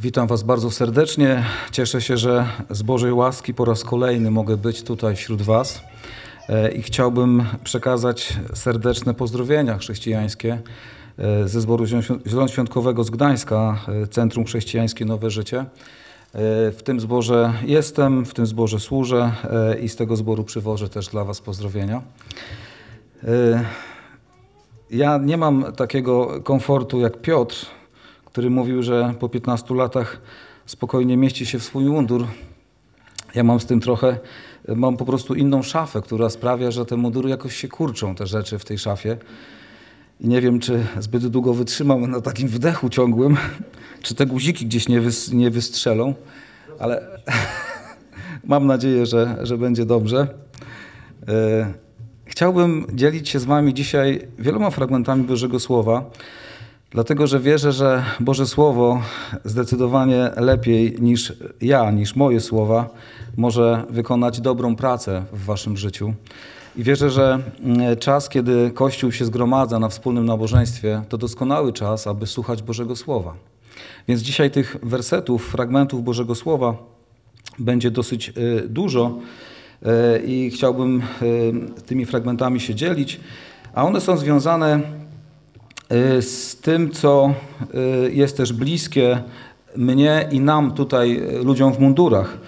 Witam Was bardzo serdecznie. Cieszę się, że z Bożej łaski po raz kolejny mogę być tutaj wśród Was E, i chciałbym przekazać serdeczne pozdrowienia chrześcijańskie e, ze Zboru Zielonoświątkowego z Gdańska, e, Centrum Chrześcijańskie Nowe Życie. W tym zborze jestem, w tym zborze służę i z tego zboru przywożę też dla Was pozdrowienia. Ja nie mam takiego komfortu jak Piotr, który mówił, że po 15 latach spokojnie mieści się w swój mundur. Ja mam z tym trochę, mam po prostu inną szafę, która sprawia, że te mundury jakoś się kurczą, te rzeczy w tej szafie. I nie wiem, czy zbyt długo wytrzymam na takim wdechu ciągłym, czy te guziki gdzieś nie, wys, nie wystrzelą, ale mam nadzieję, że, że będzie dobrze. E, Chciałbym dzielić się z Wami dzisiaj wieloma fragmentami Bożego Słowa, dlatego że wierzę, że Boże Słowo zdecydowanie lepiej niż ja, niż moje słowa, może wykonać dobrą pracę w Waszym życiu. I wierzę, że mm, czas, kiedy Kościół się zgromadza na wspólnym nabożeństwie, to doskonały czas, aby słuchać Bożego Słowa. Więc dzisiaj tych wersetów, fragmentów Bożego Słowa będzie dosyć y, dużo y, i chciałbym y, tymi fragmentami się dzielić, a one są związane z tym, co y, jest też bliskie mnie i nam tutaj, y, ludziom w mundurach,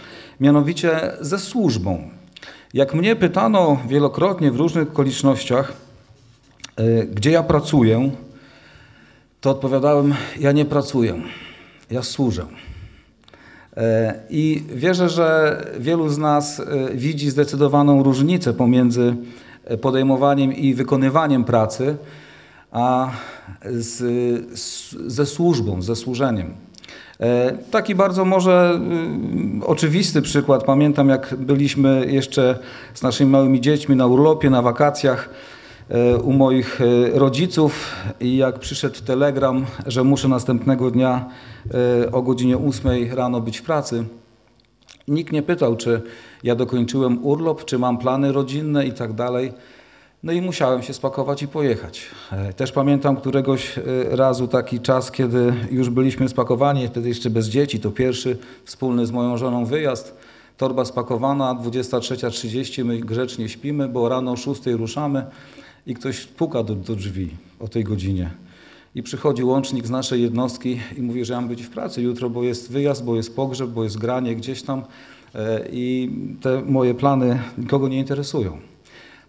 mianowicie ze służbą. Jak mnie pytano wielokrotnie w różnych okolicznościach, y, gdzie ja pracuję, to odpowiadałem: Ja nie pracuję, ja służę. I wierzę, że wielu z nas widzi zdecydowaną różnicę pomiędzy podejmowaniem i wykonywaniem pracy, a z, z, ze służbą, ze służeniem. E, Taki bardzo może y, oczywisty przykład. Pamiętam, jak byliśmy jeszcze z naszymi małymi dziećmi na urlopie, na wakacjach e, u moich e, rodziców i jak przyszedł telegram, że muszę następnego dnia o godzinie 8 rano być w pracy, nikt nie pytał, czy ja dokończyłem urlop, czy mam plany rodzinne i tak dalej. No i musiałem się spakować i pojechać. E, Też pamiętam któregoś e, razu taki czas, kiedy już byliśmy spakowani, wtedy jeszcze bez dzieci, to pierwszy wspólny z moją żoną wyjazd. Torba spakowana, 23.30, my grzecznie śpimy, bo rano o 6 ruszamy i ktoś puka do, do drzwi o tej godzinie. I przychodzi łącznik z naszej jednostki i mówi, że ja mam być w pracy jutro, bo jest wyjazd, bo jest pogrzeb, bo jest granie gdzieś tam e, i te moje plany nikogo nie interesują.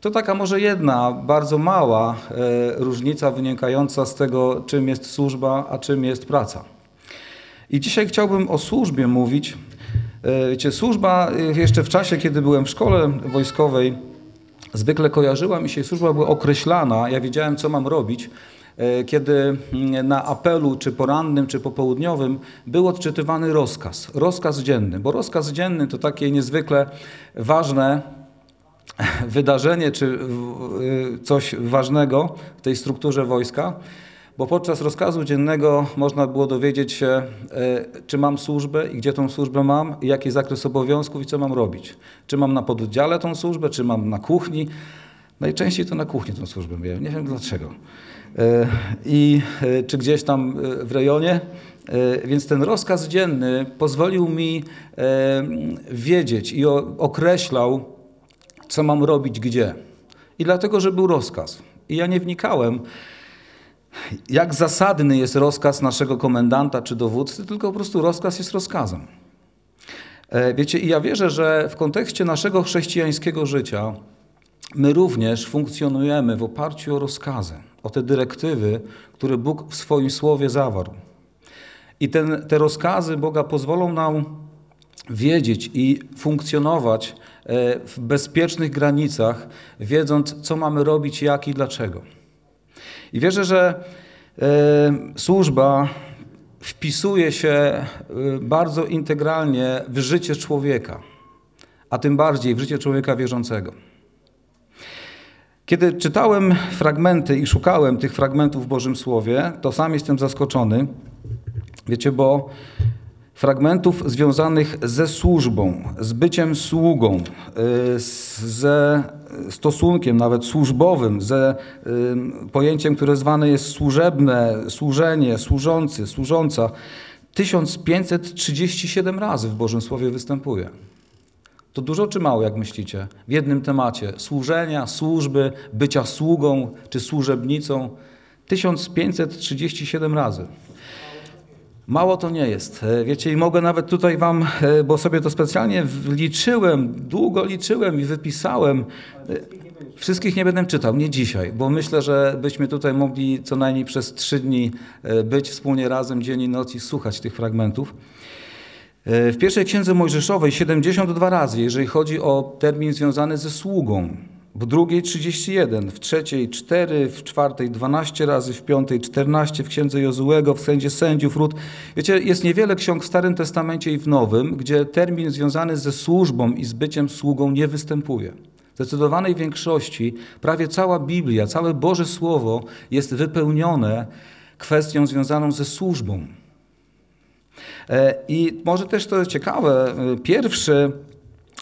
To taka może jedna, bardzo mała e, różnica wynikająca z tego, czym jest służba, a czym jest praca. I dzisiaj chciałbym o służbie mówić. E, Wiecie, służba e, jeszcze w czasie, kiedy byłem w szkole wojskowej, zwykle kojarzyła mi się, służba była określana, ja wiedziałem, co mam robić, kiedy mm, na apelu, czy porannym, czy popołudniowym, był odczytywany rozkaz, rozkaz dzienny, bo rozkaz dzienny to takie niezwykle ważne wydarzenie czy coś ważnego w tej strukturze wojska, bo podczas rozkazu dziennego można było dowiedzieć się, e, czy mam służbę i gdzie tą służbę mam, jaki zakres obowiązków i co mam robić. Czy mam na pododdziale tą służbę, czy mam na kuchni. Najczęściej to na kuchni tą służbę miałem, nie wiem dlaczego. E, I e, czy gdzieś tam w rejonie. Więc ten rozkaz dzienny pozwolił mi wiedzieć i określał, co mam robić gdzie. I dlatego, że był rozkaz. I ja nie wnikałem, jak zasadny jest rozkaz naszego komendanta czy dowódcy, tylko po prostu rozkaz jest rozkazem. E, Wiecie, i ja wierzę, że w kontekście naszego chrześcijańskiego życia my również funkcjonujemy w oparciu o rozkazy, o te dyrektywy, które Bóg w swoim słowie zawarł. I ten, te rozkazy Boga pozwolą nam wiedzieć i funkcjonować e, w bezpiecznych granicach, wiedząc, co mamy robić, jak i dlaczego. I wierzę, że e, służba wpisuje się e, bardzo integralnie w życie człowieka, a tym bardziej w życie człowieka wierzącego. Kiedy czytałem fragmenty i szukałem tych fragmentów w Bożym Słowie, to sam jestem zaskoczony. Wiecie, bo fragmentów związanych ze służbą, z byciem sługą, y, ze stosunkiem nawet służbowym, ze y, pojęciem, które zwane jest służebne, służenie, służący, służąca. 1537 razy w Bożym Słowie występuje. To dużo czy mało, jak myślicie? W jednym temacie służenia, służby, bycia sługą czy służebnicą 1537 razy. Mało to nie jest. E, Wiecie, i mogę nawet tutaj Wam, e, bo sobie to specjalnie liczyłem, długo liczyłem i wypisałem. E, Wszystkich nie będę czytał, nie dzisiaj, bo myślę, że byśmy tutaj mogli co najmniej przez trzy dni być wspólnie razem dzień i noc i słuchać tych fragmentów. W pierwszej księdze Mojżeszowej 72 razy, jeżeli chodzi o termin związany ze sługą. W drugiej 31, w trzeciej 4, w czwartej 12 razy, w piątej 14, w księdze Jozułego, w księdze sędziów, Rut. Wiecie, jest niewiele ksiąg w Starym Testamencie i w Nowym, gdzie termin związany ze służbą i z byciem sługą nie występuje. W zdecydowanej większości prawie cała Biblia, całe Boże Słowo jest wypełnione kwestią związaną ze służbą. E, I może też to ciekawe, e, pierwszy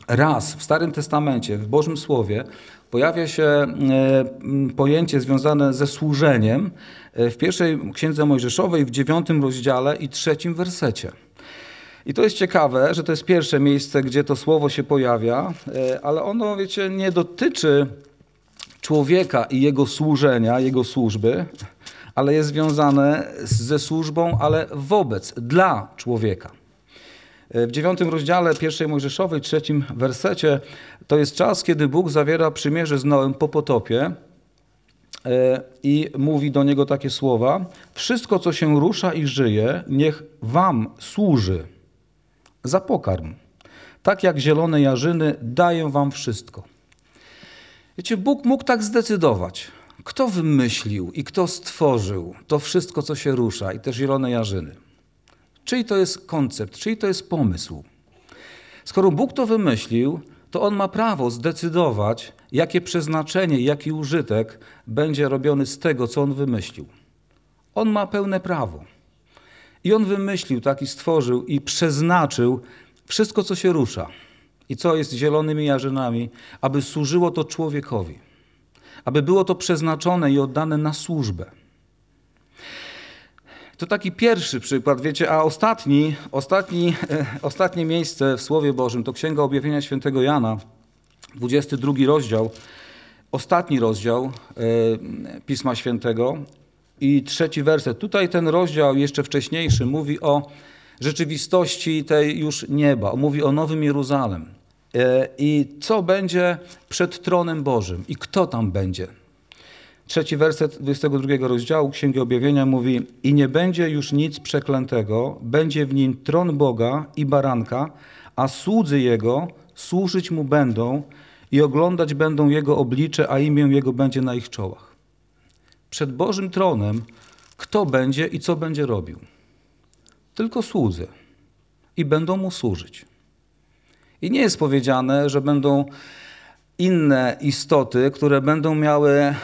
raz w Starym Testamencie, w Bożym Słowie, pojawia się e, pojęcie związane ze służeniem e, w pierwszej księdze Mojżeszowej, w dziewiątym rozdziale i trzecim wersecie. I to jest ciekawe, że to jest pierwsze miejsce, gdzie to słowo się pojawia, e, ale ono, wiecie, nie dotyczy człowieka i jego służenia, jego służby, ale jest związane ze służbą, ale wobec, dla człowieka. W dziewiątym rozdziale pierwszej Mojżeszowej, trzecim wersecie, to jest czas, kiedy Bóg zawiera przymierze z Noem po potopie e, i mówi do niego takie słowa: Wszystko, co się rusza i żyje, niech wam służy za pokarm. Tak jak zielone jarzyny, daję wam wszystko. Wiecie, Bóg mógł tak zdecydować. Kto wymyślił i kto stworzył to wszystko, co się rusza, i te zielone jarzyny? Czyj to jest koncept, czyj to jest pomysł? Skoro Bóg to wymyślił, to On ma prawo zdecydować, jakie przeznaczenie, jaki użytek będzie robiony z tego, co On wymyślił. On ma pełne prawo. I On wymyślił, tak i stworzył i przeznaczył wszystko, co się rusza i co jest zielonymi jarzynami, aby służyło to człowiekowi, aby było to przeznaczone i oddane na służbę. To taki pierwszy przykład, wiecie, a ostatni, ostatni, e, ostatnie miejsce w Słowie Bożym to Księga Objawienia Świętego Jana, 22 rozdział, ostatni rozdział e, Pisma Świętego i trzeci werset. Tutaj ten rozdział jeszcze wcześniejszy mówi o rzeczywistości tej już nieba, mówi o Nowym Jeruzalem e, i co będzie przed tronem Bożym i kto tam będzie. Trzeci werset 22 rozdziału Księgi Objawienia mówi: I nie będzie już nic przeklętego, będzie w nim tron Boga i baranka, a słudzy Jego służyć Mu będą i oglądać będą Jego oblicze, a imię Jego będzie na ich czołach. Przed Bożym tronem kto będzie i co będzie robił? Tylko słudzy i będą Mu służyć. I nie jest powiedziane, że będą inne istoty, które będą miały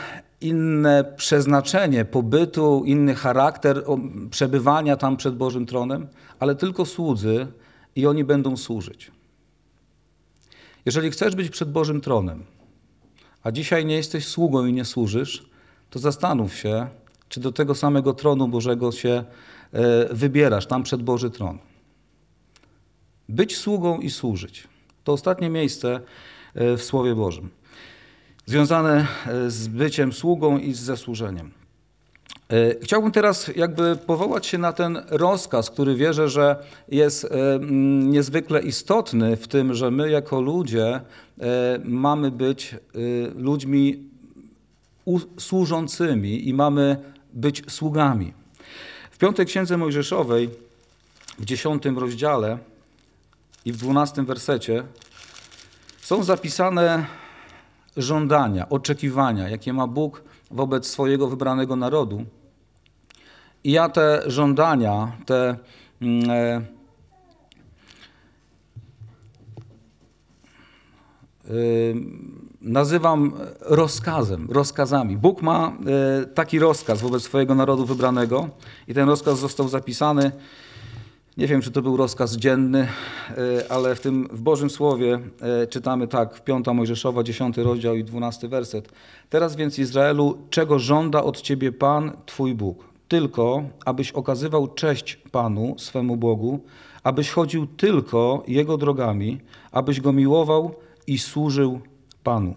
inne przeznaczenie pobytu, inny charakter przebywania tam przed Bożym tronem, ale tylko słudzy i oni będą służyć. Jeżeli chcesz być przed Bożym tronem, a dzisiaj nie jesteś sługą i nie służysz, to zastanów się, czy do tego samego tronu Bożego się e, wybierasz, tam przed Boży tron. Być sługą i służyć. To ostatnie miejsce e, w Słowie Bożym związane e, z byciem sługą i z zasłużeniem. E, Chciałbym teraz jakby powołać się na ten rozkaz, który wierzę, że jest e, niezwykle istotny w tym, że my jako ludzie mamy być ludźmi służącymi i mamy być sługami. W piątej księdze Mojżeszowej, w dziesiątym rozdziale i w dwunastym wersecie są zapisane żądania, oczekiwania, jakie ma Bóg wobec swojego wybranego narodu. I ja te żądania, te mm, e, y, nazywam rozkazem, rozkazami. Bóg ma e, taki rozkaz wobec swojego narodu wybranego i ten rozkaz został zapisany nie wiem, czy to był rozkaz dzienny, e, ale w tym w Bożym Słowie e, czytamy tak, w 5 Mojżeszowa, 10 rozdział i 12 werset. Teraz więc Izraelu, czego żąda od ciebie Pan, Twój Bóg? tylko, abyś okazywał cześć Panu, swemu Bogu, abyś chodził tylko Jego drogami, abyś Go miłował i służył Panu,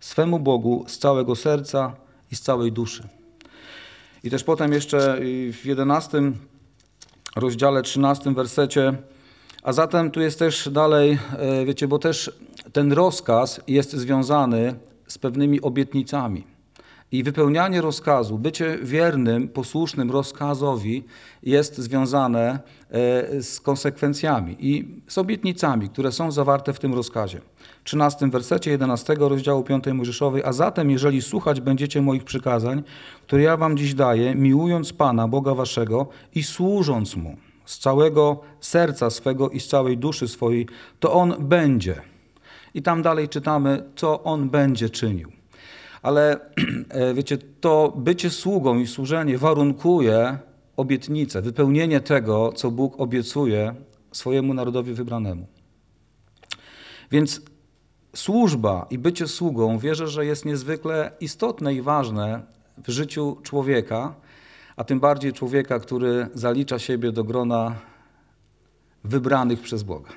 swemu Bogu z całego serca i z całej duszy. I też potem jeszcze w 11 rozdziale, 13 wersecie, a zatem tu jest też dalej, e, wiecie, bo też ten rozkaz jest związany z pewnymi obietnicami. I wypełnianie rozkazu, bycie wiernym, posłusznym rozkazowi jest związane e, z konsekwencjami i z obietnicami, które są zawarte w tym rozkazie. 13 wersecie 11 rozdziału 5 Mojżeszowej, a zatem jeżeli słuchać będziecie moich przykazań, które ja wam dziś daję, miłując Pana, Boga waszego i służąc Mu z całego serca swego i z całej duszy swojej, to On będzie. I tam dalej czytamy, co On będzie czynił. Ale e, wiecie, to bycie sługą i służenie warunkuje obietnicę, wypełnienie tego, co Bóg obiecuje swojemu narodowi wybranemu. Więc służba i bycie sługą wierzę, że jest niezwykle istotne i ważne w życiu człowieka, a tym bardziej człowieka, który zalicza siebie do grona wybranych przez Boga.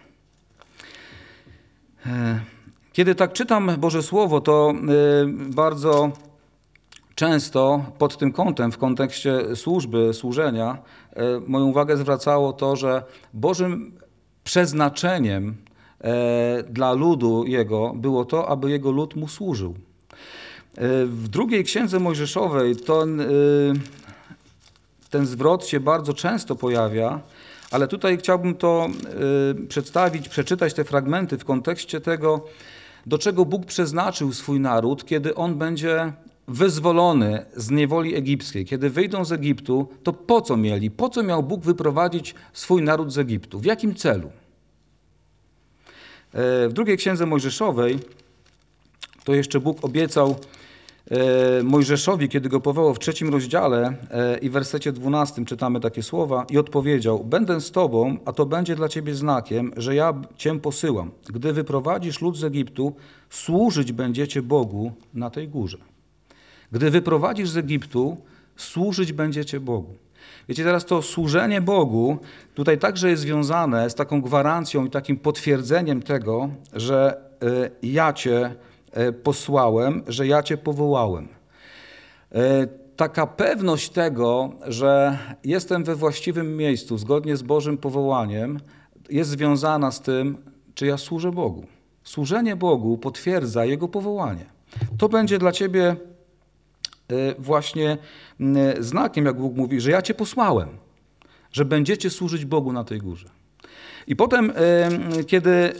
Kiedy tak czytam Boże Słowo, to e, bardzo często pod tym kątem, w kontekście służby, służenia, e, moją uwagę zwracało to, że Bożym przeznaczeniem dla ludu Jego było to, aby Jego lud Mu służył. W drugiej księdze Mojżeszowej ten, ten zwrot się bardzo często pojawia, ale tutaj chciałbym to przedstawić, przeczytać te fragmenty w kontekście tego, do czego Bóg przeznaczył swój naród, kiedy on będzie wyzwolony z niewoli egipskiej, kiedy wyjdą z Egiptu, to po co mieli? Po co miał Bóg wyprowadzić swój naród z Egiptu? W jakim celu? E, w drugiej księdze Mojżeszowej to jeszcze Bóg obiecał Mojżeszowi, kiedy go powołał w trzecim rozdziale e, i w wersecie dwunastym czytamy takie słowa i odpowiedział, będę z tobą, a to będzie dla ciebie znakiem, że ja cię posyłam. Gdy wyprowadzisz lud z Egiptu, służyć będziecie Bogu na tej górze. Gdy wyprowadzisz z Egiptu, służyć będziecie Bogu. Wiecie, teraz to służenie Bogu tutaj także jest związane z taką gwarancją i takim potwierdzeniem tego, że e, ja Cię E, posłałem, że ja Cię powołałem. E, taka pewność tego, że jestem we właściwym miejscu, zgodnie z Bożym powołaniem, jest związana z tym, czy ja służę Bogu. Służenie Bogu potwierdza Jego powołanie. To będzie dla Ciebie e, właśnie znakiem, jak Bóg mówi, że ja Cię posłałem, że będziecie służyć Bogu na tej górze. I potem, kiedy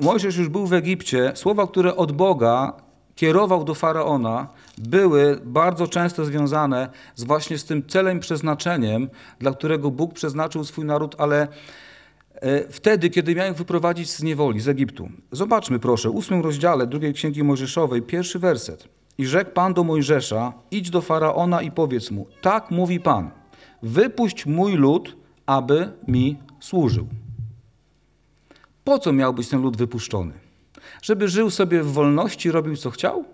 Mojżesz już był w Egipcie, słowa, które od Boga kierował do faraona, były bardzo często związane z właśnie z tym celem, przeznaczeniem, dla którego Bóg przeznaczył swój naród, ale e, wtedy, kiedy miał ich wyprowadzić z niewoli, z Egiptu. Zobaczmy proszę, w ósmym rozdziale drugiej Księgi Mojżeszowej, pierwszy werset. I rzekł Pan do Mojżesza, idź do Faraona i powiedz mu, tak mówi Pan, wypuść mój lud, aby mi służył. Po co miał być ten lud wypuszczony? Żeby żył sobie w wolności, robił co chciał?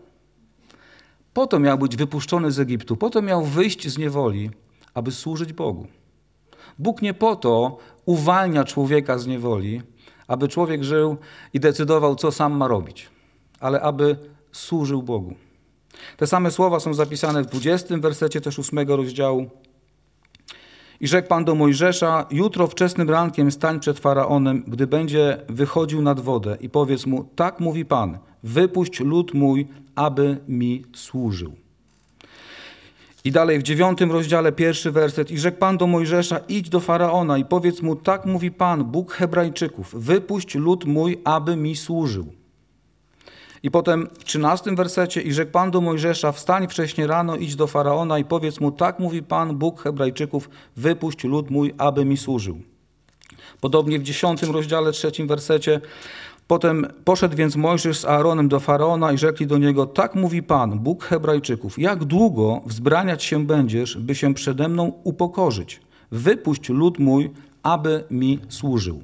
Po to miał być wypuszczony z Egiptu, po to miał wyjść z niewoli, aby służyć Bogu. Bóg nie po to uwalnia człowieka z niewoli, aby człowiek żył i decydował, co sam ma robić, ale aby służył Bogu. Te same słowa są zapisane w 20 wersecie też 8 rozdziału i rzekł Pan do Mojżesza, jutro wczesnym rankiem stań przed Faraonem, gdy będzie wychodził nad wodę i powiedz mu, tak mówi Pan, wypuść lud mój, aby mi służył. I dalej w dziewiątym rozdziale, pierwszy werset. I rzekł Pan do Mojżesza, idź do Faraona i powiedz mu, tak mówi Pan, Bóg Hebrajczyków, wypuść lud mój, aby mi służył. I potem w trzynastym wersecie, i rzekł Pan do Mojżesza, wstań wcześnie rano, idź do Faraona i powiedz mu, tak mówi Pan, Bóg Hebrajczyków, wypuść lud mój, aby mi służył. Podobnie w dziesiątym rozdziale, trzecim wersecie, Potem poszedł więc Mojżesz z Aaronem do Faraona i rzekli do niego, tak mówi Pan, Bóg Hebrajczyków, jak długo wzbraniać się będziesz, by się przede mną upokorzyć? Wypuść lud mój, aby mi służył.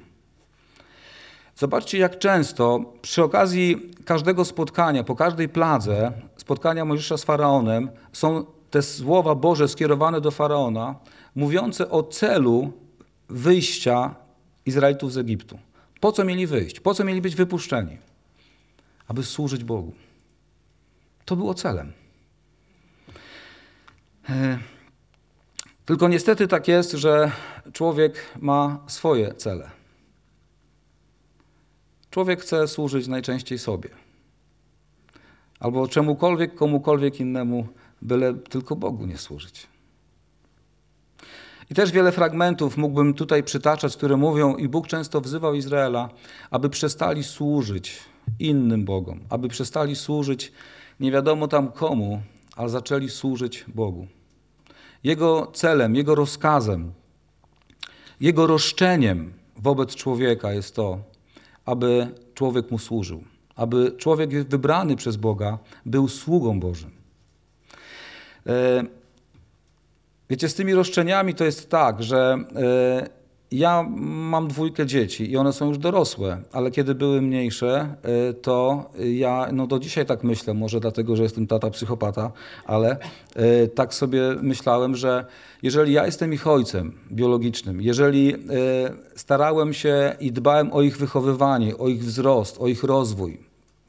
Zobaczcie, jak często przy okazji każdego spotkania, po każdej pladze, spotkania Mojżesza z Faraonem, są te słowa Boże skierowane do faraona, mówiące o celu wyjścia Izraelitów z Egiptu. Po co mieli wyjść? Po co mieli być wypuszczeni? Aby służyć Bogu. To było celem. E, tylko niestety tak jest, że człowiek ma swoje cele. Człowiek chce służyć najczęściej sobie. Albo czemukolwiek, komukolwiek innemu, byle tylko Bogu nie służyć. I też wiele fragmentów mógłbym tutaj przytaczać, które mówią, i Bóg często wzywał Izraela, aby przestali służyć innym Bogom, aby przestali służyć nie wiadomo tam komu, ale zaczęli służyć Bogu. Jego celem, jego rozkazem, jego roszczeniem wobec człowieka jest to, aby człowiek mu służył, aby człowiek wybrany przez Boga był sługą Bożym. E, wiecie, z tymi roszczeniami to jest tak, że e, ja mam dwójkę dzieci i one są już dorosłe, ale kiedy były mniejsze, e, to ja no do dzisiaj tak myślę, może dlatego, że jestem tata psychopata, ale tak sobie myślałem, że jeżeli ja jestem ich ojcem biologicznym, jeżeli starałem się i dbałem o ich wychowywanie, o ich wzrost, o ich rozwój,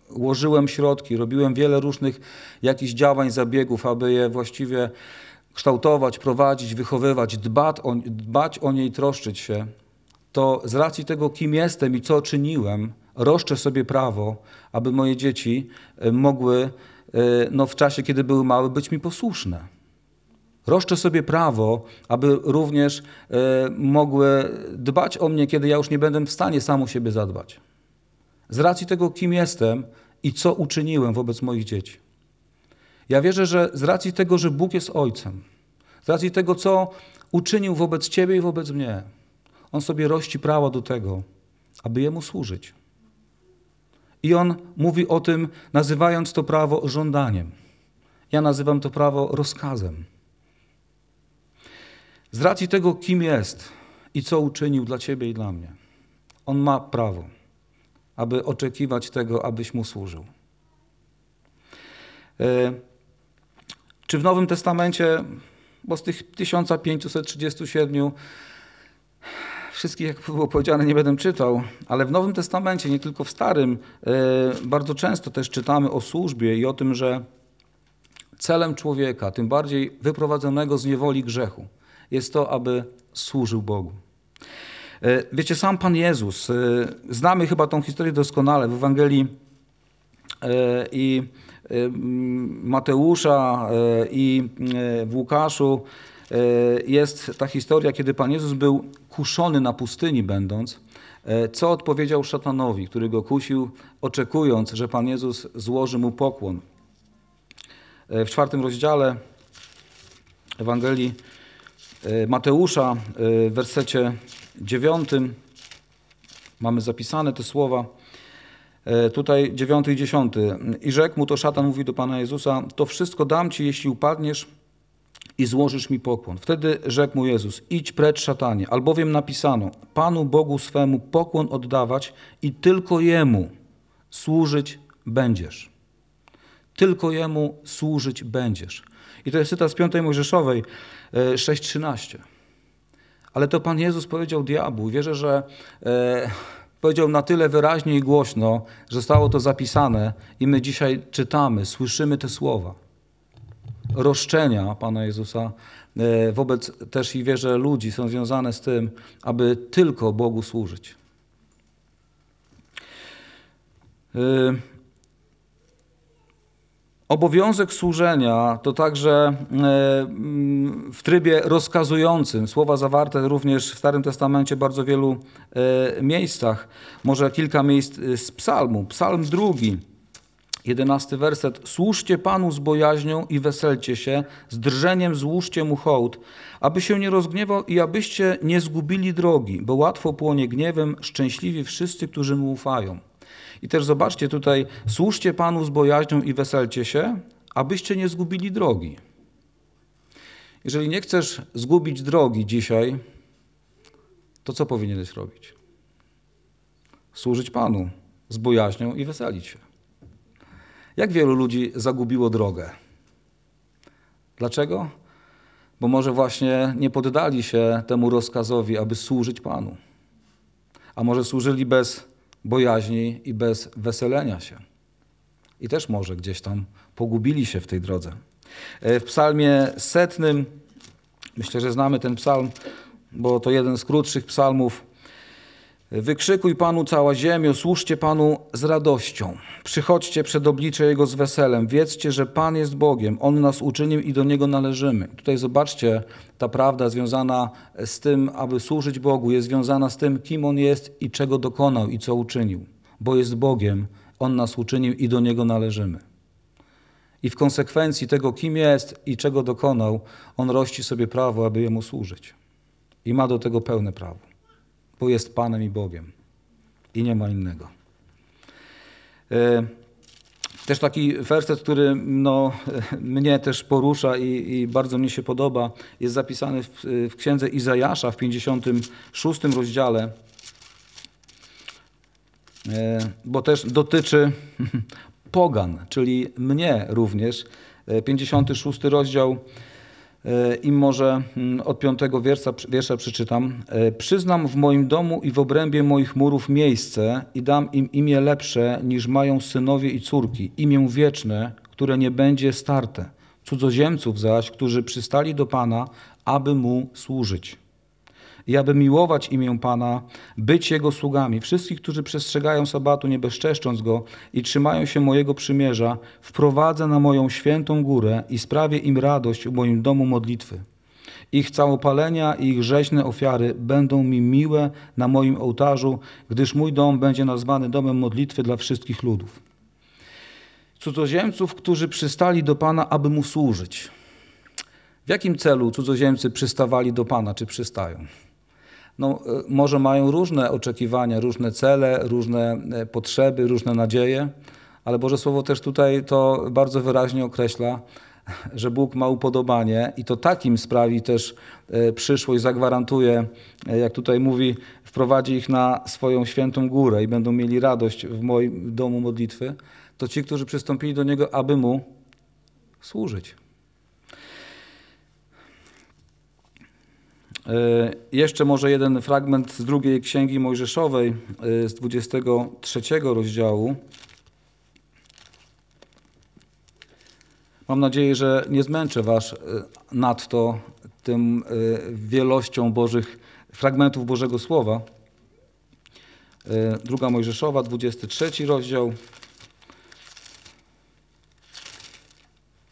łożyłem środki, robiłem wiele różnych jakichś działań, zabiegów, aby je właściwie kształtować, prowadzić, wychowywać, dbać o, dbać o nie i troszczyć się, to z racji tego, kim jestem i co czyniłem, roszczę sobie prawo, aby moje dzieci e, mogły e, no, w czasie, kiedy były małe, być mi posłuszne. Roszczę sobie prawo, aby również e, mogły dbać o mnie, kiedy ja już nie będę w stanie sam o siebie zadbać. Z racji tego, kim jestem i co uczyniłem wobec moich dzieci. Ja wierzę, że z racji tego, że Bóg jest Ojcem, z racji tego, co uczynił wobec Ciebie i wobec mnie, On sobie rości prawo do tego, aby Jemu służyć. I On mówi o tym, nazywając to prawo żądaniem. Ja nazywam to prawo rozkazem. Z racji tego, kim jest i co uczynił dla Ciebie i dla mnie, On ma prawo, aby oczekiwać tego, abyś Mu służył. E, czy w Nowym Testamencie, bo z tych 1537 wszystkich, jak było powiedziane, nie będę czytał, ale w Nowym Testamencie, nie tylko w Starym, e, bardzo często też czytamy o służbie i o tym, że celem człowieka, tym bardziej wyprowadzonego z niewoli grzechu, jest to, aby służył Bogu. E, wiecie, sam Pan Jezus, znamy chyba tą historię doskonale w Ewangelii i Mateusza e, i e, w Łukaszu e, jest ta historia, kiedy Pan Jezus był kuszony na pustyni będąc, co odpowiedział szatanowi, który go kusił, oczekując, że Pan Jezus złoży mu pokłon. W czwartym rozdziale Ewangelii Mateusza, w wersecie dziewiątym, mamy zapisane te słowa. E, tutaj dziewiąty i dziesiąty. I rzekł mu to szatan, mówi do Pana Jezusa, to wszystko dam Ci, jeśli upadniesz i złożysz mi pokłon. Wtedy rzekł mu Jezus, idź precz szatanie, albowiem napisano, Panu Bogu swemu pokłon oddawać i tylko Jemu służyć będziesz. Tylko Jemu służyć będziesz. I to jest cytat z 5 Mojżeszowej 6,13. E, Ale to Pan Jezus powiedział diabłu. Wierzę, że e, powiedział na tyle wyraźnie i głośno, że zostało to zapisane i my dzisiaj czytamy, słyszymy te słowa. Roszczenia Pana Jezusa e, wobec też i wierzę ludzi są związane z tym, aby tylko Bogu służyć. E, Obowiązek służenia to także e, mm, w trybie rozkazującym, słowa zawarte również w Starym Testamencie w bardzo wielu e, miejscach. Może kilka miejsc e, z psalmu. Psalm drugi, jedenasty werset. Służcie Panu z bojaźnią i weselcie się, z drżeniem złóżcie Mu hołd, aby się nie rozgniewał i abyście nie zgubili drogi, bo łatwo płonie gniewem szczęśliwi wszyscy, którzy Mu ufają. I też zobaczcie tutaj, służcie Panu z bojaźnią i weselcie się, abyście nie zgubili drogi. Jeżeli nie chcesz zgubić drogi dzisiaj, to co powinieneś robić? Służyć Panu z bojaźnią i weselić się. Jak wielu ludzi zagubiło drogę? Dlaczego? Bo może właśnie nie poddali się temu rozkazowi, aby służyć Panu. A może służyli bez bojaźni i bez weselenia się. I też może gdzieś tam pogubili się w tej drodze. E, W psalmie setnym, myślę, że znamy ten psalm, bo to jeden z krótszych psalmów. Wykrzykuj Panu cała ziemio, służcie Panu z radością. Przychodźcie przed oblicze Jego z weselem. Wiedzcie, że Pan jest Bogiem. On nas uczynił i do Niego należymy. Tutaj zobaczcie, ta prawda związana z tym, aby służyć Bogu, jest związana z tym, kim On jest i czego dokonał i co uczynił. Bo jest Bogiem, On nas uczynił i do Niego należymy. I w konsekwencji tego, kim jest i czego dokonał, On rości sobie prawo, aby Jemu służyć. I ma do tego pełne prawo bo jest Panem i Bogiem i nie ma innego. E, Też taki werset, który no, mnie też porusza i, i bardzo mi się podoba, jest zapisany w, w księdze Izajasza w 56 rozdziale, E, bo też dotyczy pogan, czyli mnie również. E, 56 rozdział E, I może mm, od piątego wiersza, wiersza przeczytam. E, Przyznam w moim domu i w obrębie moich murów miejsce i dam im imię lepsze niż mają synowie i córki, imię wieczne, które nie będzie starte. Cudzoziemców zaś, którzy przystali do Pana, aby Mu służyć. I aby miłować imię Pana, być Jego sługami. Wszystkich, którzy przestrzegają sabatu, nie bezczeszcząc go i trzymają się mojego przymierza, wprowadzę na moją świętą górę i sprawię im radość w moim domu modlitwy. Ich całopalenia i ich rzeźne ofiary będą mi miłe na moim ołtarzu, gdyż mój dom będzie nazwany domem modlitwy dla wszystkich ludów. Cudzoziemców, którzy przystali do Pana, aby Mu służyć. W jakim celu cudzoziemcy przystawali do Pana, czy przystają? No, e, może mają różne oczekiwania, różne cele, różne e, potrzeby, różne nadzieje, ale Boże Słowo też tutaj to bardzo wyraźnie określa, że Bóg ma upodobanie i to takim sprawi też e, przyszłość, zagwarantuje, jak tutaj mówi, wprowadzi ich na swoją świętą górę i będą mieli radość w moim domu modlitwy, to ci, którzy przystąpili do Niego, aby Mu służyć. Jeszcze może jeden fragment z drugiej księgi Mojżeszowej, e, z 23 rozdziału. Mam nadzieję, że nie zmęczę Was e, nadto tym wielością Bożych fragmentów Bożego Słowa. Druga Mojżeszowa, 23 rozdział.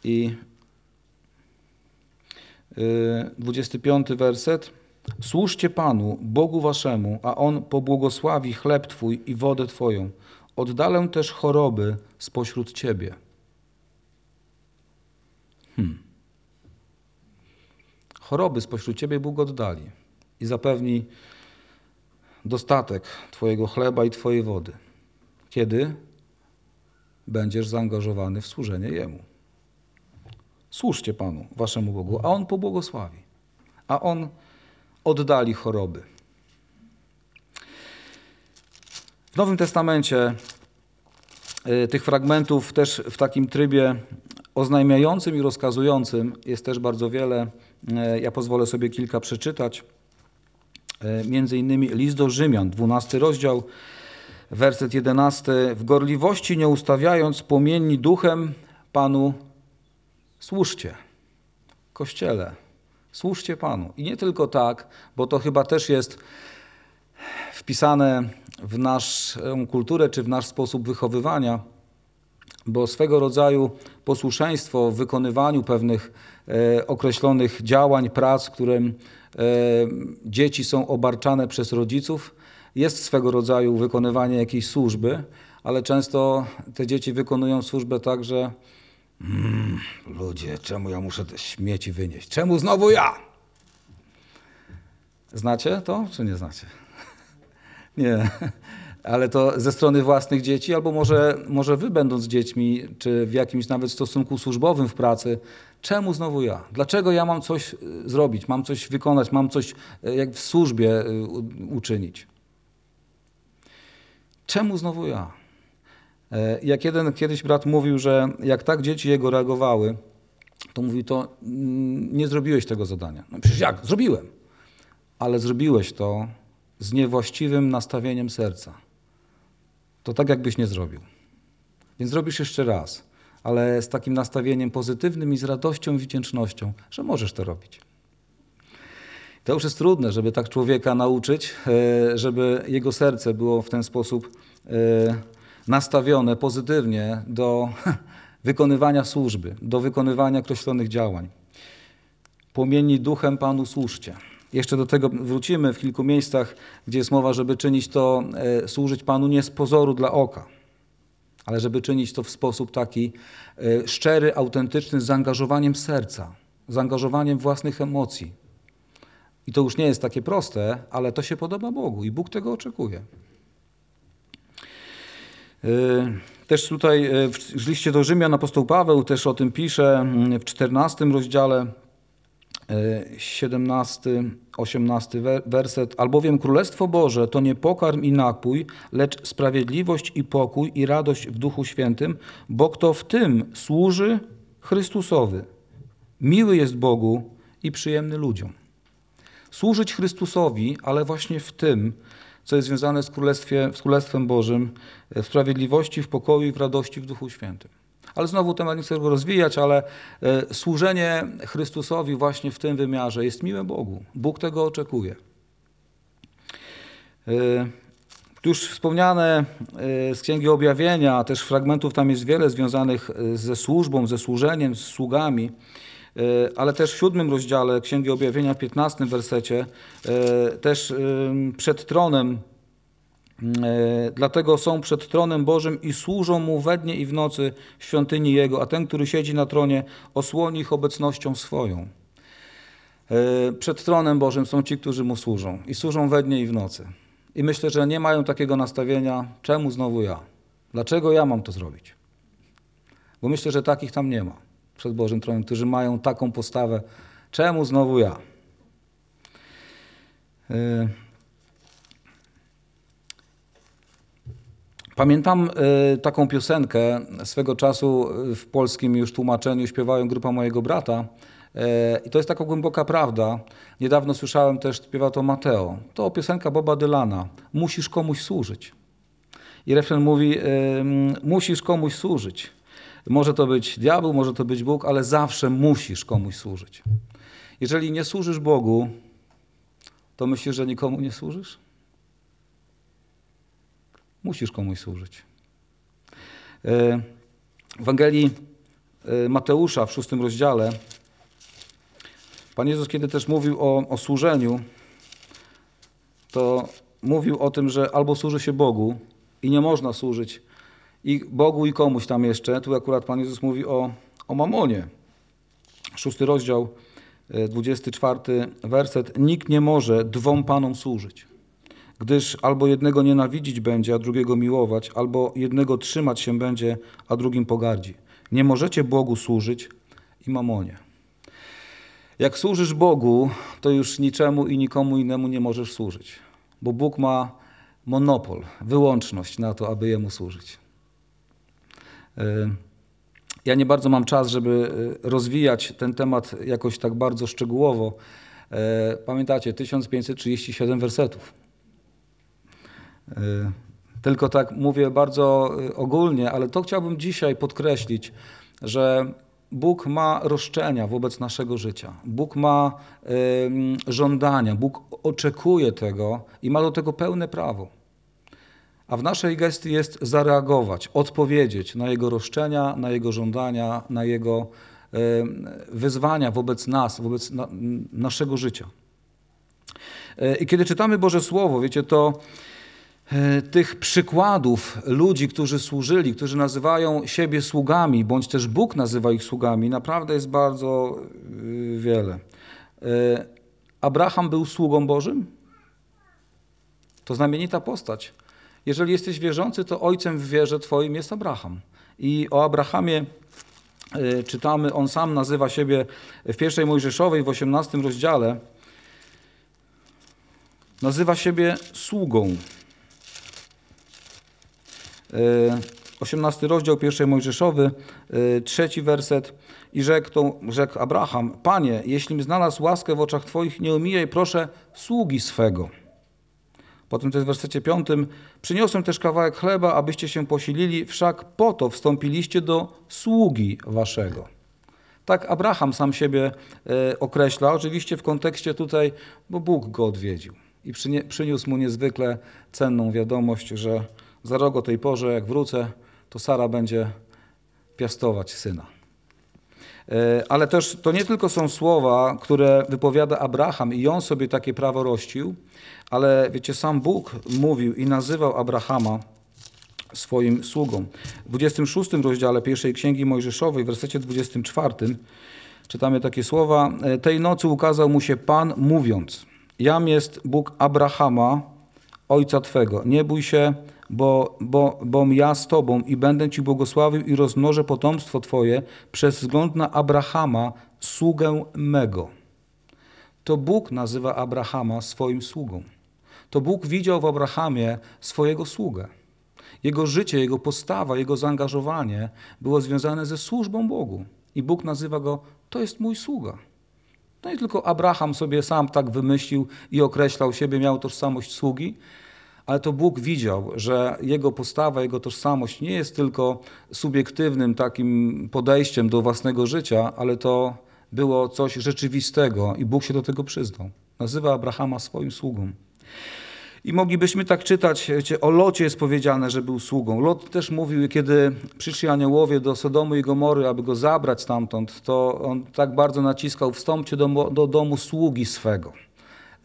I 25 werset. Służcie Panu, Bogu waszemu, a On pobłogosławi chleb Twój i wodę Twoją. Oddalę też choroby spośród Ciebie. Hmm. Choroby spośród Ciebie Bóg oddali i zapewni dostatek Twojego chleba i Twojej wody. Kiedy będziesz zaangażowany w służenie Jemu. Służcie Panu, waszemu Bogu, a On pobłogosławi, a On oddali choroby. W Nowym Testamencie y, tych fragmentów też w takim trybie oznajmiającym i rozkazującym jest też bardzo wiele. Y, Ja pozwolę sobie kilka przeczytać. Y, Między innymi list do Rzymian, 12 rozdział, werset 11. W gorliwości nie ustawiając płomienni duchem Panu służcie. Kościele, służcie Panu. I nie tylko tak, bo to chyba też jest wpisane w naszą kulturę czy w nasz sposób wychowywania, bo swego rodzaju posłuszeństwo w wykonywaniu pewnych e, określonych działań, prac, którym e, dzieci są obarczane przez rodziców, jest swego rodzaju wykonywanie jakiejś służby, ale często te dzieci wykonują służbę tak, że mm, ludzie, czemu ja muszę te śmieci wynieść? Czemu znowu ja? Znacie to, czy nie znacie? Nie, ale to ze strony własnych dzieci, albo może, może wy będąc dziećmi, czy w jakimś nawet stosunku służbowym w pracy, czemu znowu ja? Dlaczego ja mam coś y, zrobić, mam coś wykonać, mam coś y, jak w służbie y, uczynić? Czemu znowu ja? E, Jak jeden kiedyś brat mówił, że jak tak dzieci jego reagowały, to mówi, to mm, nie zrobiłeś tego zadania. No przecież jak? Zrobiłem. Ale zrobiłeś to z niewłaściwym nastawieniem serca. To tak, jakbyś nie zrobił. Więc zrobisz jeszcze raz, ale z takim nastawieniem pozytywnym i z radością i wdzięcznością, że możesz to robić. To już jest trudne, żeby tak człowieka nauczyć, e, żeby jego serce było w ten sposób e, nastawione pozytywnie do wykonywania służby, do wykonywania określonych działań. Płomieni duchem Panu służcie. Jeszcze do tego wrócimy w kilku miejscach, gdzie jest mowa, żeby czynić to, e, służyć Panu nie z pozoru dla oka, ale żeby czynić to w sposób taki e, szczery, autentyczny, z zaangażowaniem serca, zaangażowaniem własnych emocji. I to już nie jest takie proste, ale to się podoba Bogu i Bóg tego oczekuje. E, też tutaj w liście do Rzymian apostoł Paweł też o tym pisze mm, w 14 rozdziale 17, 18 werset. Albowiem Królestwo Boże to nie pokarm i napój, lecz sprawiedliwość i pokój i radość w Duchu Świętym, bo kto w tym służy Chrystusowy, miły jest Bogu i przyjemny ludziom. Służyć Chrystusowi, ale właśnie w tym, co jest związane z, z Królestwem Bożym, w sprawiedliwości, w pokoju i w radości w Duchu Świętym. Ale znowu temat nie chcę go rozwijać, ale e, służenie Chrystusowi właśnie w tym wymiarze jest miłe Bogu. Bóg tego oczekuje. E, już wspomniane e, z Księgi Objawienia, też fragmentów tam jest wiele związanych ze służbą, ze służeniem, z sługami, ale też w siódmym rozdziale Księgi Objawienia, 15 wersecie, też przed tronem E, dlatego są przed tronem Bożym i służą Mu we dnie i w nocy w świątyni Jego, a ten, który siedzi na tronie, osłoni ich obecnością swoją. E, przed tronem Bożym są ci, którzy Mu służą i służą we dnie i w nocy. I myślę, że nie mają takiego nastawienia, czemu znowu ja? Dlaczego ja mam to zrobić? Bo myślę, że takich tam nie ma przed Bożym tronem, którzy mają taką postawę, czemu znowu ja? E, Pamiętam y, taką piosenkę swego czasu w polskim już tłumaczeniu śpiewają grupa mojego brata. Y, I to jest taka głęboka prawda. Niedawno słyszałem też, śpiewa to Mateo. To piosenka Boba Dylana. Musisz komuś służyć. I refren mówi, y, musisz komuś służyć. Może to być diabeł, może to być Bóg, ale zawsze musisz komuś służyć. Jeżeli nie służysz Bogu, to myślisz, że nikomu nie służysz? Musisz komuś służyć. E, w Ewangelii e, Mateusza w szóstym rozdziale Pan Jezus, kiedy też mówił o, o służeniu, to mówił o tym, że albo służy się Bogu i nie można służyć i Bogu i komuś tam jeszcze. Tu akurat Pan Jezus mówi o, o mamonie. Szósty rozdział, 24 e, werset. Nikt nie może dwom panom służyć gdyż albo jednego nienawidzić będzie, a drugiego miłować, albo jednego trzymać się będzie, a drugim pogardzi. Nie możecie Bogu służyć i mamonie. Jak służysz Bogu, to już niczemu i nikomu innemu nie możesz służyć, bo Bóg ma monopol, wyłączność na to, aby Jemu służyć. E, ja nie bardzo mam czas, żeby e, rozwijać ten temat jakoś tak bardzo szczegółowo. E, pamiętacie, 1537 wersetów. Y, tylko tak mówię bardzo ogólnie, ale to chciałbym dzisiaj podkreślić, że Bóg ma roszczenia wobec naszego życia. Bóg ma żądania, Bóg oczekuje tego i ma do tego pełne prawo. A w naszej gestii jest zareagować, odpowiedzieć na Jego roszczenia, na Jego żądania, na Jego y, wyzwania wobec nas, wobec na, naszego życia. Y, I kiedy czytamy Boże Słowo, wiecie, to E, tych przykładów ludzi, którzy służyli, którzy nazywają siebie sługami, bądź też Bóg nazywa ich sługami, naprawdę jest bardzo e, wiele. E, Abraham był sługą Bożym? To znamienita postać. Jeżeli jesteś wierzący, to ojcem w wierze twoim jest Abraham. I o Abrahamie czytamy, on sam nazywa siebie w pierwszej Mojżeszowej w 18 rozdziale, nazywa siebie sługą. E, 18 rozdział pierwszej Mojżeszowy, y, trzeci werset. I rzekł, to, rzekł Abraham, Panie, jeślim znalazł łaskę w oczach Twoich, nie omijaj proszę sługi swego. Potem to jest w wersecie piątym. Przyniosłem też kawałek chleba, abyście się posilili, wszak po to wstąpiliście do sługi waszego. Tak Abraham sam siebie e, określa, oczywiście w kontekście tutaj, bo Bóg go odwiedził i przyniósł mu niezwykle cenną wiadomość, że za rok o tej porze, jak wrócę, to Sara będzie piastować syna. E, Ale też to nie tylko są słowa, które wypowiada Abraham i on sobie takie prawo rościł, ale wiecie, sam Bóg mówił i nazywał Abrahama swoim sługą. W 26 rozdziale pierwszej Księgi Mojżeszowej, w wersecie 24 czytamy takie słowa. E, Tej nocy ukazał mu się Pan mówiąc, jam jest Bóg Abrahama, ojca Twego. Nie bój się, bo, bo, bom ja z Tobą i będę Ci błogosławił i rozmnożę potomstwo Twoje przez wzgląd na Abrahama, sługę mego. To Bóg nazywa Abrahama swoim sługą. To Bóg widział w Abrahamie swojego sługę. Jego życie, jego postawa, jego zaangażowanie było związane ze służbą Bogu. I Bóg nazywa go, to jest mój sługa. No i tylko Abraham sobie sam tak wymyślił i określał siebie, miał tożsamość sługi, ale to Bóg widział, że jego postawa, jego tożsamość nie jest tylko subiektywnym takim podejściem do własnego życia, ale to było coś rzeczywistego i Bóg się do tego przyznał. Nazywa Abrahama swoim sługą. I moglibyśmy tak czytać, wiecie, o Locie jest powiedziane, że był sługą. Lot też mówił, kiedy przyszli aniołowie do Sodomu i Gomory, aby go zabrać stamtąd, to on tak bardzo naciskał, wstąpcie do, do domu sługi swego.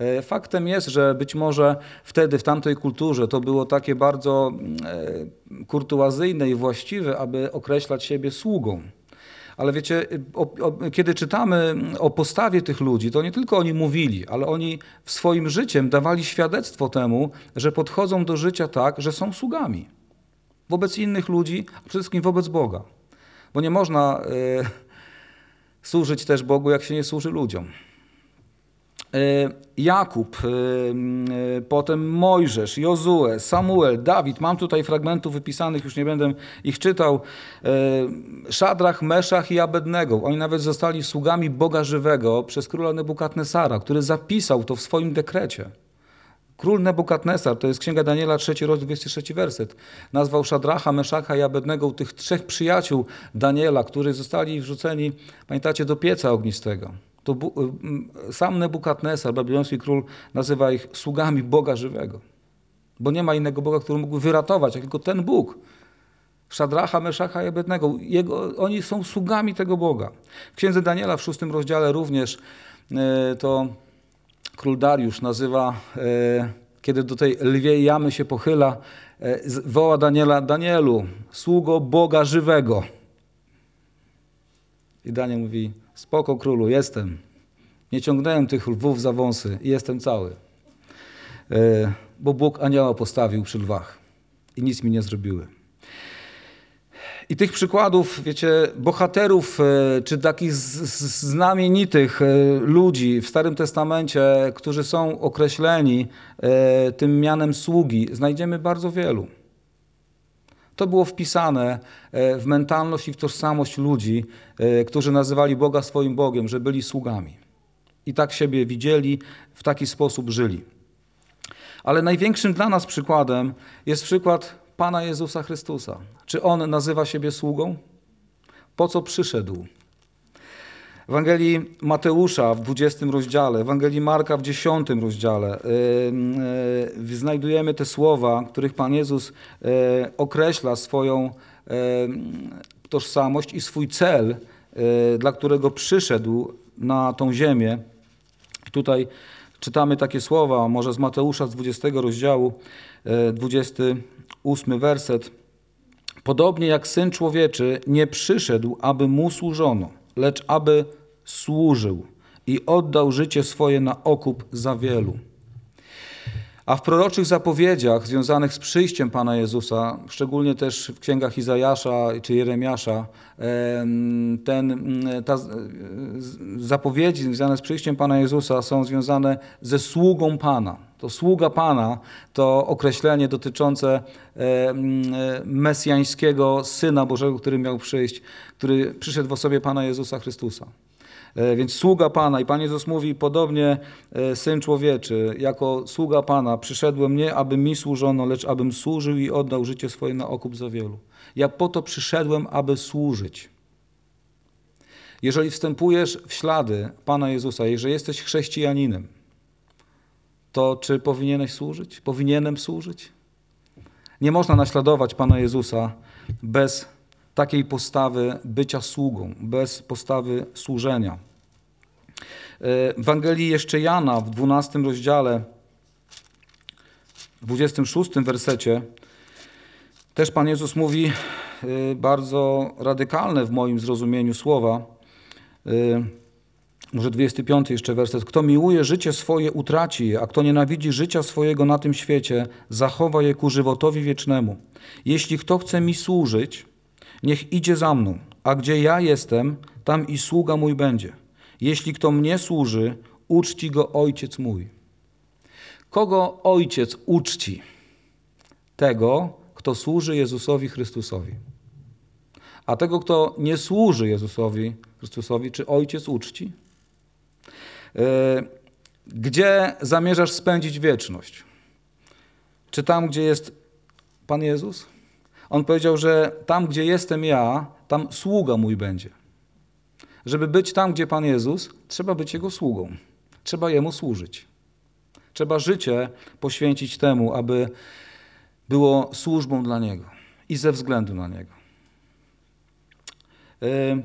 E, Faktem jest, że być może wtedy, w tamtej kulturze, to było takie bardzo e, kurtuazyjne i właściwe, aby określać siebie sługą. Ale wiecie, o, o, kiedy czytamy o postawie tych ludzi, to nie tylko oni mówili, ale oni swoim życiem dawali świadectwo temu, że podchodzą do życia tak, że są sługami wobec innych ludzi, a przede wszystkim wobec Boga. Bo nie można e, służyć też Bogu, jak się nie służy ludziom. E, Jakub, e, e, potem Mojżesz, Jozue, Samuel, Dawid. Mam tutaj fragmentów wypisanych, już nie będę ich czytał. Szadrach, Meszach i Abednego. Oni nawet zostali sługami Boga żywego przez króla Nebukadnesara, który zapisał to w swoim dekrecie. Król Nebukadnesar, to jest Księga Daniela, 3 rozdział, 23 werset, nazwał Szadracha, Meszacha i Abednego tych trzech przyjaciół Daniela, którzy zostali wrzuceni, pamiętacie, do pieca ognistego. To y, sam Nebukadnesar, babiloński król, nazywa ich sługami Boga żywego. Bo nie ma innego Boga, który mógłby wyratować, jak tylko ten Bóg. Szadracha, Meszacha i Abednego. Jego, oni są sługami tego Boga. W Księdze Daniela w szóstym rozdziale również e, to król Dariusz nazywa, e, kiedy do tej lwiej jamy się pochyla, e, woła Daniela, Danielu, sługo Boga żywego. I Daniel mówi, spoko królu, jestem. Nie ciągnąłem tych lwów za wąsy i jestem cały. E, Bo Bóg anioła postawił przy lwach i nic mi nie zrobiły. I tych przykładów, wiecie, bohaterów, e, czy takich znamienitych e, ludzi w Starym Testamencie, którzy są określeni tym mianem sługi, znajdziemy bardzo wielu. To było wpisane e, w mentalność i w tożsamość ludzi, e, którzy nazywali Boga swoim Bogiem, że byli sługami. I tak siebie widzieli, w taki sposób żyli. Ale największym dla nas przykładem jest przykład Pana Jezusa Chrystusa. Czy On nazywa siebie sługą? Po co przyszedł? Ewangelii Mateusza w 20 rozdziale, Ewangelii Marka w 10 rozdziale yy, znajdujemy te słowa, których Pan Jezus yy, określa swoją yy, tożsamość i swój cel, yy, dla którego przyszedł na tą ziemię. Tutaj czytamy takie słowa, może z Mateusza z 20 rozdziału, e, 28 werset. Podobnie jak Syn Człowieczy nie przyszedł, aby Mu służono, lecz aby służył i oddał życie swoje na okup za wielu. A w proroczych zapowiedziach związanych z przyjściem Pana Jezusa, szczególnie też w księgach Izajasza czy Jeremiasza, em, ten, ta, zapowiedzi związane z przyjściem Pana Jezusa są związane ze sługą Pana. To sługa Pana to określenie dotyczące mesjańskiego Syna Bożego, który miał przyjść, który przyszedł w osobie Pana Jezusa Chrystusa. E, Więc sługa Pana i Pan Jezus mówi podobnie e, Syn Człowieczy, jako sługa Pana przyszedłem nie, aby mi służono, lecz abym służył i oddał życie swoje na okup za wielu. Ja po to przyszedłem, aby służyć. Jeżeli wstępujesz w ślady Pana Jezusa, jeżeli jesteś chrześcijaninem, to czy powinieneś służyć? Powinienem służyć? Nie można naśladować Pana Jezusa bez takiej postawy bycia sługą, bez postawy służenia. E, W Ewangelii jeszcze Jana w 12 rozdziale, w 26 wersecie, też Pan Jezus mówi y, bardzo radykalne w moim zrozumieniu słowa. Y, Może 25 jeszcze werset. Kto miłuje życie swoje, utraci je, a kto nienawidzi życia swojego na tym świecie, zachowa je ku żywotowi wiecznemu. Jeśli kto chce mi służyć, niech idzie za mną, a gdzie ja jestem, tam i sługa mój będzie. Jeśli kto mnie służy, uczci go ojciec mój. Kogo ojciec uczci? Tego, kto służy Jezusowi Chrystusowi. A tego, kto nie służy Jezusowi Chrystusowi, czy ojciec uczci? Yy, Gdzie zamierzasz spędzić wieczność? Czy tam, gdzie jest Pan Jezus? On powiedział, że tam, gdzie jestem ja, tam sługa mój będzie. Żeby być tam, gdzie Pan Jezus, trzeba być Jego sługą. Trzeba Jemu służyć. Trzeba życie poświęcić temu, aby było służbą dla Niego i ze względu na Niego. Yy,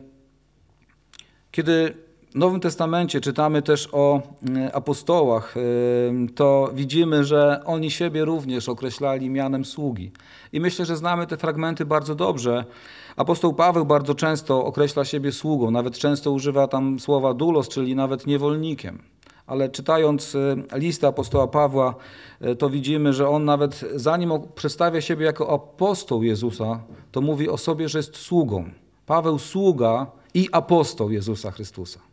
Kiedy w Nowym Testamencie czytamy też o y, apostołach, to widzimy, że oni siebie również określali mianem sługi. I myślę, że znamy te fragmenty bardzo dobrze. Apostoł Paweł bardzo często określa siebie sługą, nawet często używa tam słowa dulos, czyli nawet niewolnikiem. Ale czytając y, listę apostoła Pawła, y, to widzimy, że on nawet zanim przedstawia siebie jako apostoł Jezusa, to mówi o sobie, że jest sługą. Paweł sługa i apostoł Jezusa Chrystusa.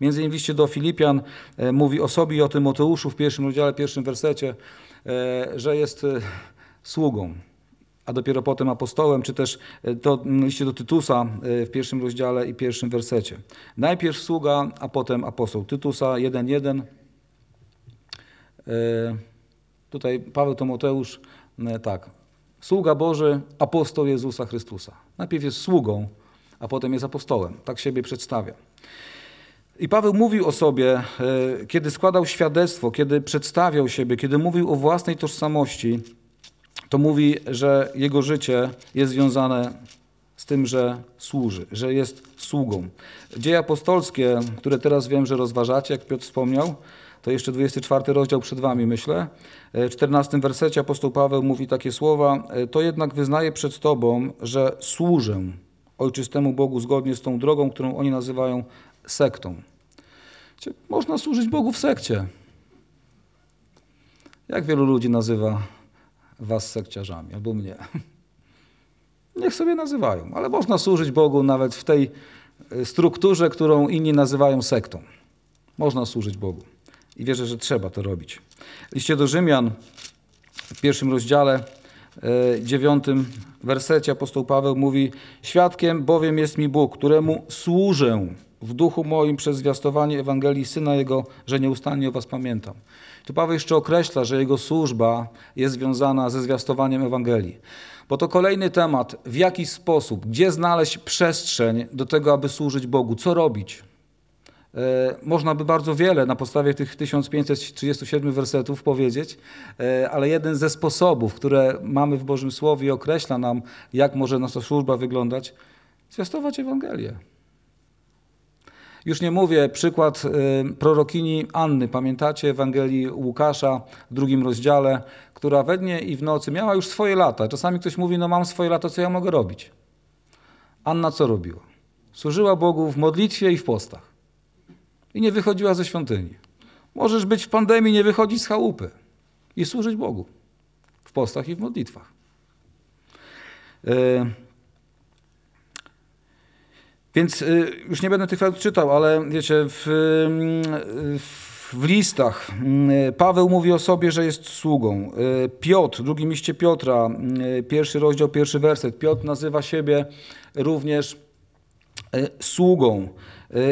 Między innymi liście do Filipian e, mówi o sobie i o Tymoteuszu w pierwszym rozdziale, pierwszym wersecie, e, że jest e, sługą, a dopiero potem apostołem, czy też to w liście do Tytusa w pierwszym rozdziale i pierwszym wersecie. Najpierw sługa, a potem apostoł. Tytusa 1.1. E, Tutaj Paweł Tymoteusz, e, tak, sługa Boży, apostoł Jezusa Chrystusa. Najpierw jest sługą, a potem jest apostołem. Tak siebie przedstawia. I Paweł mówił o sobie, e, kiedy składał świadectwo, kiedy przedstawiał siebie, kiedy mówił o własnej tożsamości, to mówi, że jego życie jest związane z tym, że służy, że jest sługą. Dzieje apostolskie, które teraz wiem, że rozważacie, jak Piotr wspomniał, to jeszcze 24 rozdział przed wami, myślę. E, W 14 wersecie apostoł Paweł mówi takie słowa: e, To jednak wyznaję przed Tobą, że służę ojczystemu Bogu zgodnie z tą drogą, którą oni nazywają sektą. Można służyć Bogu w sekcie. Jak wielu ludzi nazywa was sekciarzami, albo mnie? Niech sobie nazywają, ale można służyć Bogu nawet w tej e, strukturze, którą inni nazywają sektą. Można służyć Bogu. I wierzę, że trzeba to robić. W liście do Rzymian w pierwszym rozdziale, e, dziewiątym wersecie apostoł Paweł mówi Świadkiem bowiem jest mi Bóg, któremu służę w duchu moim przez zwiastowanie Ewangelii Syna Jego, że nieustannie o was pamiętam. Tu Paweł jeszcze określa, że jego służba jest związana ze zwiastowaniem Ewangelii. Bo to kolejny temat, w jaki sposób, gdzie znaleźć przestrzeń do tego, aby służyć Bogu, co robić. E, Można by bardzo wiele na podstawie tych 1537 wersetów powiedzieć, e, ale jeden ze sposobów, które mamy w Bożym Słowie, określa nam, jak może nasza służba wyglądać, zwiastować Ewangelię. Już nie mówię, przykład e, prorokini Anny, pamiętacie Ewangelii Łukasza w drugim rozdziale, która we dnie i w nocy miała już swoje lata. Czasami ktoś mówi, no mam swoje lata, co ja mogę robić? Anna co robiła? Służyła Bogu w modlitwie i w postach i nie wychodziła ze świątyni. Możesz być w pandemii, nie wychodzić z chałupy. i służyć Bogu w postach i w modlitwach. E, więc e, już nie będę tych fragmentów czytał, ale wiecie, w, w listach Paweł mówi o sobie, że jest sługą. Piotr, drugim liście Piotra, pierwszy rozdział, pierwszy werset. Piotr nazywa siebie również sługą.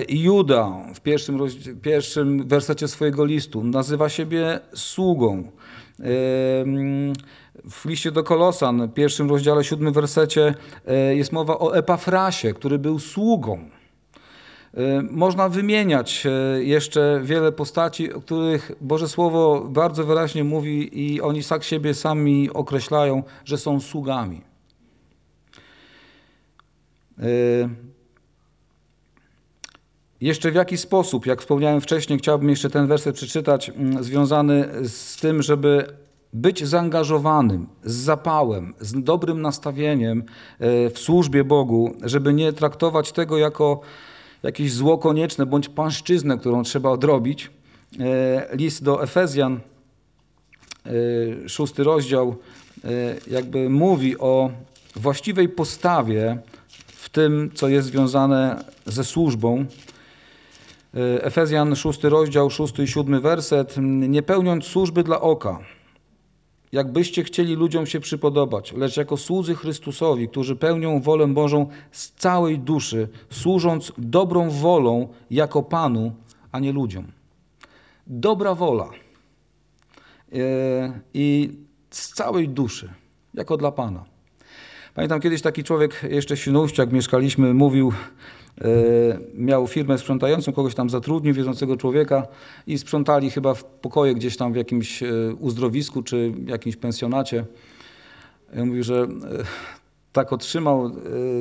Juda w pierwszym, pierwszym wersecie swojego listu nazywa siebie sługą. W liście do Kolosan, pierwszym rozdziale, siódmym wersecie e, jest mowa o Epafrasie, który był sługą. E, można wymieniać e, jeszcze wiele postaci, o których Boże Słowo bardzo wyraźnie mówi i oni tak siebie sami określają, że są sługami. Jeszcze w jaki sposób, jak wspomniałem wcześniej, chciałbym jeszcze ten werset przeczytać, mm, związany z tym, żeby być zaangażowanym, z zapałem, z dobrym nastawieniem e, w służbie Bogu, żeby nie traktować tego jako jakieś zło konieczne bądź płaszczyznę, którą trzeba odrobić. E, list do Efezjan, e, szósty rozdział, jakby mówi o właściwej postawie w tym, co jest związane ze służbą. Efezjan, szósty rozdział, szósty i siódmy werset. Nie pełniąc służby dla oka, jakbyście chcieli ludziom się przypodobać, lecz jako słudzy Chrystusowi, którzy pełnią wolę Bożą z całej duszy, służąc dobrą wolą jako Panu, a nie ludziom. Dobra wola e, i z całej duszy, jako dla Pana. Pamiętam kiedyś taki człowiek, jeszcze w Świnoujściu, jak mieszkaliśmy, mówił, miał firmę sprzątającą, kogoś tam zatrudnił, wierzącego człowieka i sprzątali chyba w pokoje gdzieś tam w jakimś e, uzdrowisku czy jakimś pensjonacie. Ja mówił, że e, tak otrzymał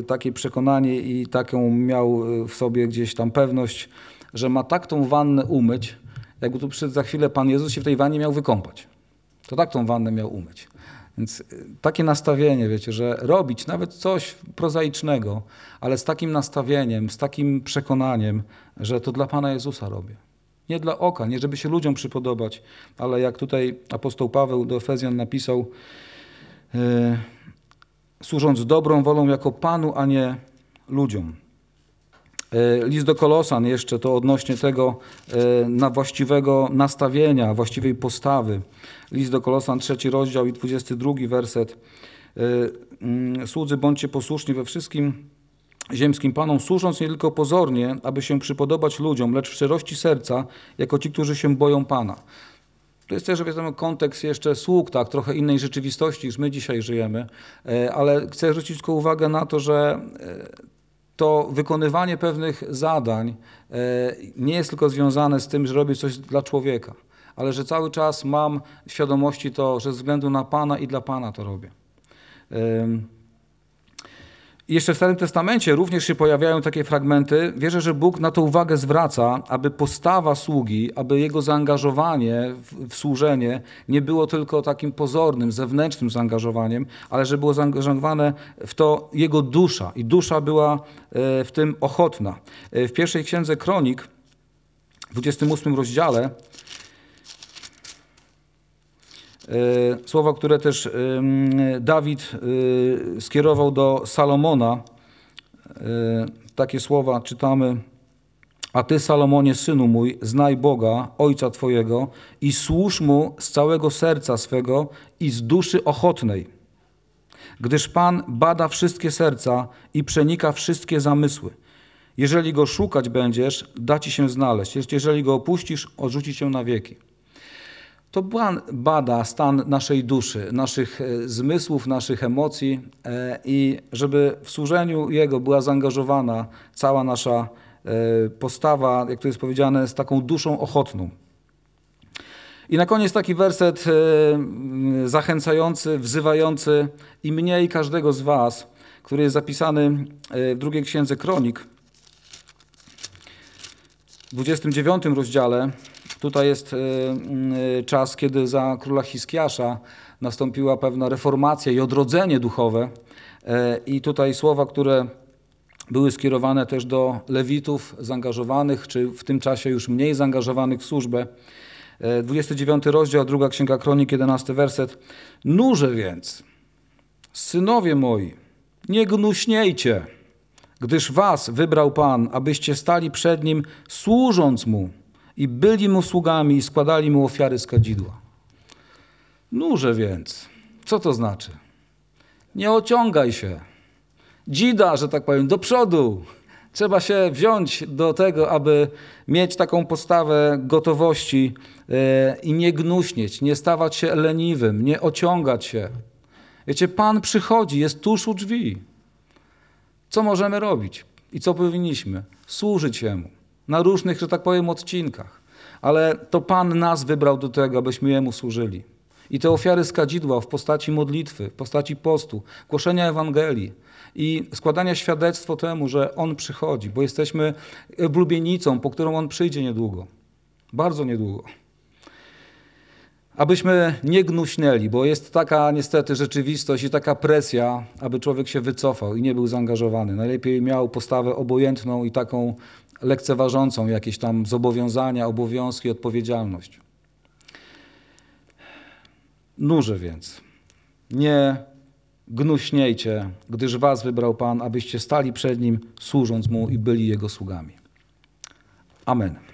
takie przekonanie i taką miał w sobie gdzieś tam pewność, że ma tak tą wannę umyć, jakby tu przyszedł za chwilę Pan Jezus się w tej wannie miał wykąpać. To tak tą wannę miał umyć. Więc y, takie nastawienie, wiecie, że robić nawet coś prozaicznego, ale z takim nastawieniem, z takim przekonaniem, że to dla Pana Jezusa robię. Nie dla oka, nie żeby się ludziom przypodobać, ale jak tutaj apostoł Paweł do Efezjan napisał, yy, służąc dobrą wolą jako Panu, a nie ludziom. E, list do Kolosan jeszcze to odnośnie tego e, na właściwego nastawienia, właściwej postawy. List do Kolosan, trzeci rozdział i 22 werset. E, mm, słudzy, bądźcie posłuszni we wszystkim ziemskim Panom, służąc nie tylko pozornie, aby się przypodobać ludziom, lecz w szczerości serca, jako ci, którzy się boją Pana. To jest też, wiadomo, kontekst jeszcze sług, tak, trochę innej rzeczywistości, niż my dzisiaj żyjemy, ale chcę zwrócić tylko uwagę na to, że to wykonywanie pewnych zadań e, nie jest tylko związane z tym, że robię coś dla człowieka, ale że cały czas mam świadomości to, że ze względu na Pana i dla Pana to robię. Jeszcze w Starym Testamencie również się pojawiają takie fragmenty. Wierzę, że Bóg na to uwagę zwraca, aby postawa sługi, aby jego zaangażowanie w, służenie nie było tylko takim pozornym, zewnętrznym zaangażowaniem, ale że było zaangażowane w to jego dusza i dusza była e, w tym ochotna. E, w pierwszej księdze Kronik, w 28 rozdziale, słowa, które też Dawid e, skierował do Salomona. E, takie słowa czytamy. A ty, Salomonie, synu mój, znaj Boga, ojca twojego, i służ mu z całego serca swego i z duszy ochotnej. Gdyż Pan bada wszystkie serca i przenika wszystkie zamysły. Jeżeli go szukać będziesz, da ci się znaleźć. Jeżeli go opuścisz, odrzuci cię na wieki. To bada stan naszej duszy, naszych e, zmysłów, naszych emocji e, i żeby w służeniu Jego była zaangażowana cała nasza e, postawa, jak to jest powiedziane, z taką duszą ochotną. I na koniec taki werset zachęcający, wzywający i mnie i każdego z Was, który jest zapisany w drugiej księdze Kronik, w 29 rozdziale, Tutaj jest y, y, czas, kiedy za króla Hiskiasza nastąpiła pewna reformacja i odrodzenie duchowe. E, I tutaj słowa, które były skierowane też do lewitów zaangażowanych, czy w tym czasie już mniej zaangażowanych w służbę. E, 29 rozdział, druga księga kronik, 11 werset. Nurze więc, synowie moi, nie gnuśniejcie, gdyż was wybrał Pan, abyście stali przed Nim, służąc Mu i byli Mu sługami i składali Mu ofiary z kadzidła. Nurze więc, co to znaczy? Nie ociągaj się. Dzida, że tak powiem, do przodu. Trzeba się wziąć do tego, aby mieć taką postawę gotowości e, i nie gnuśnieć, nie stawać się leniwym, nie ociągać się. Wiecie, Pan przychodzi, jest tuż u drzwi. Co możemy robić i co powinniśmy? Służyć Jemu na różnych, że tak powiem, odcinkach. Ale to Pan nas wybrał do tego, abyśmy Jemu służyli. I te ofiary z kadzidła w postaci modlitwy, w postaci postu, głoszenia Ewangelii i składania świadectwo temu, że On przychodzi, bo jesteśmy blubienicą, po którą On przyjdzie niedługo. Bardzo niedługo. Abyśmy nie gnuśnęli, bo jest taka niestety rzeczywistość i taka presja, aby człowiek się wycofał i nie był zaangażowany. Najlepiej miał postawę obojętną i taką lekceważącą jakieś tam zobowiązania, obowiązki, odpowiedzialność. Nurze więc, nie gnuśniejcie, gdyż was wybrał Pan, abyście stali przed Nim, służąc Mu i byli Jego sługami. Amen.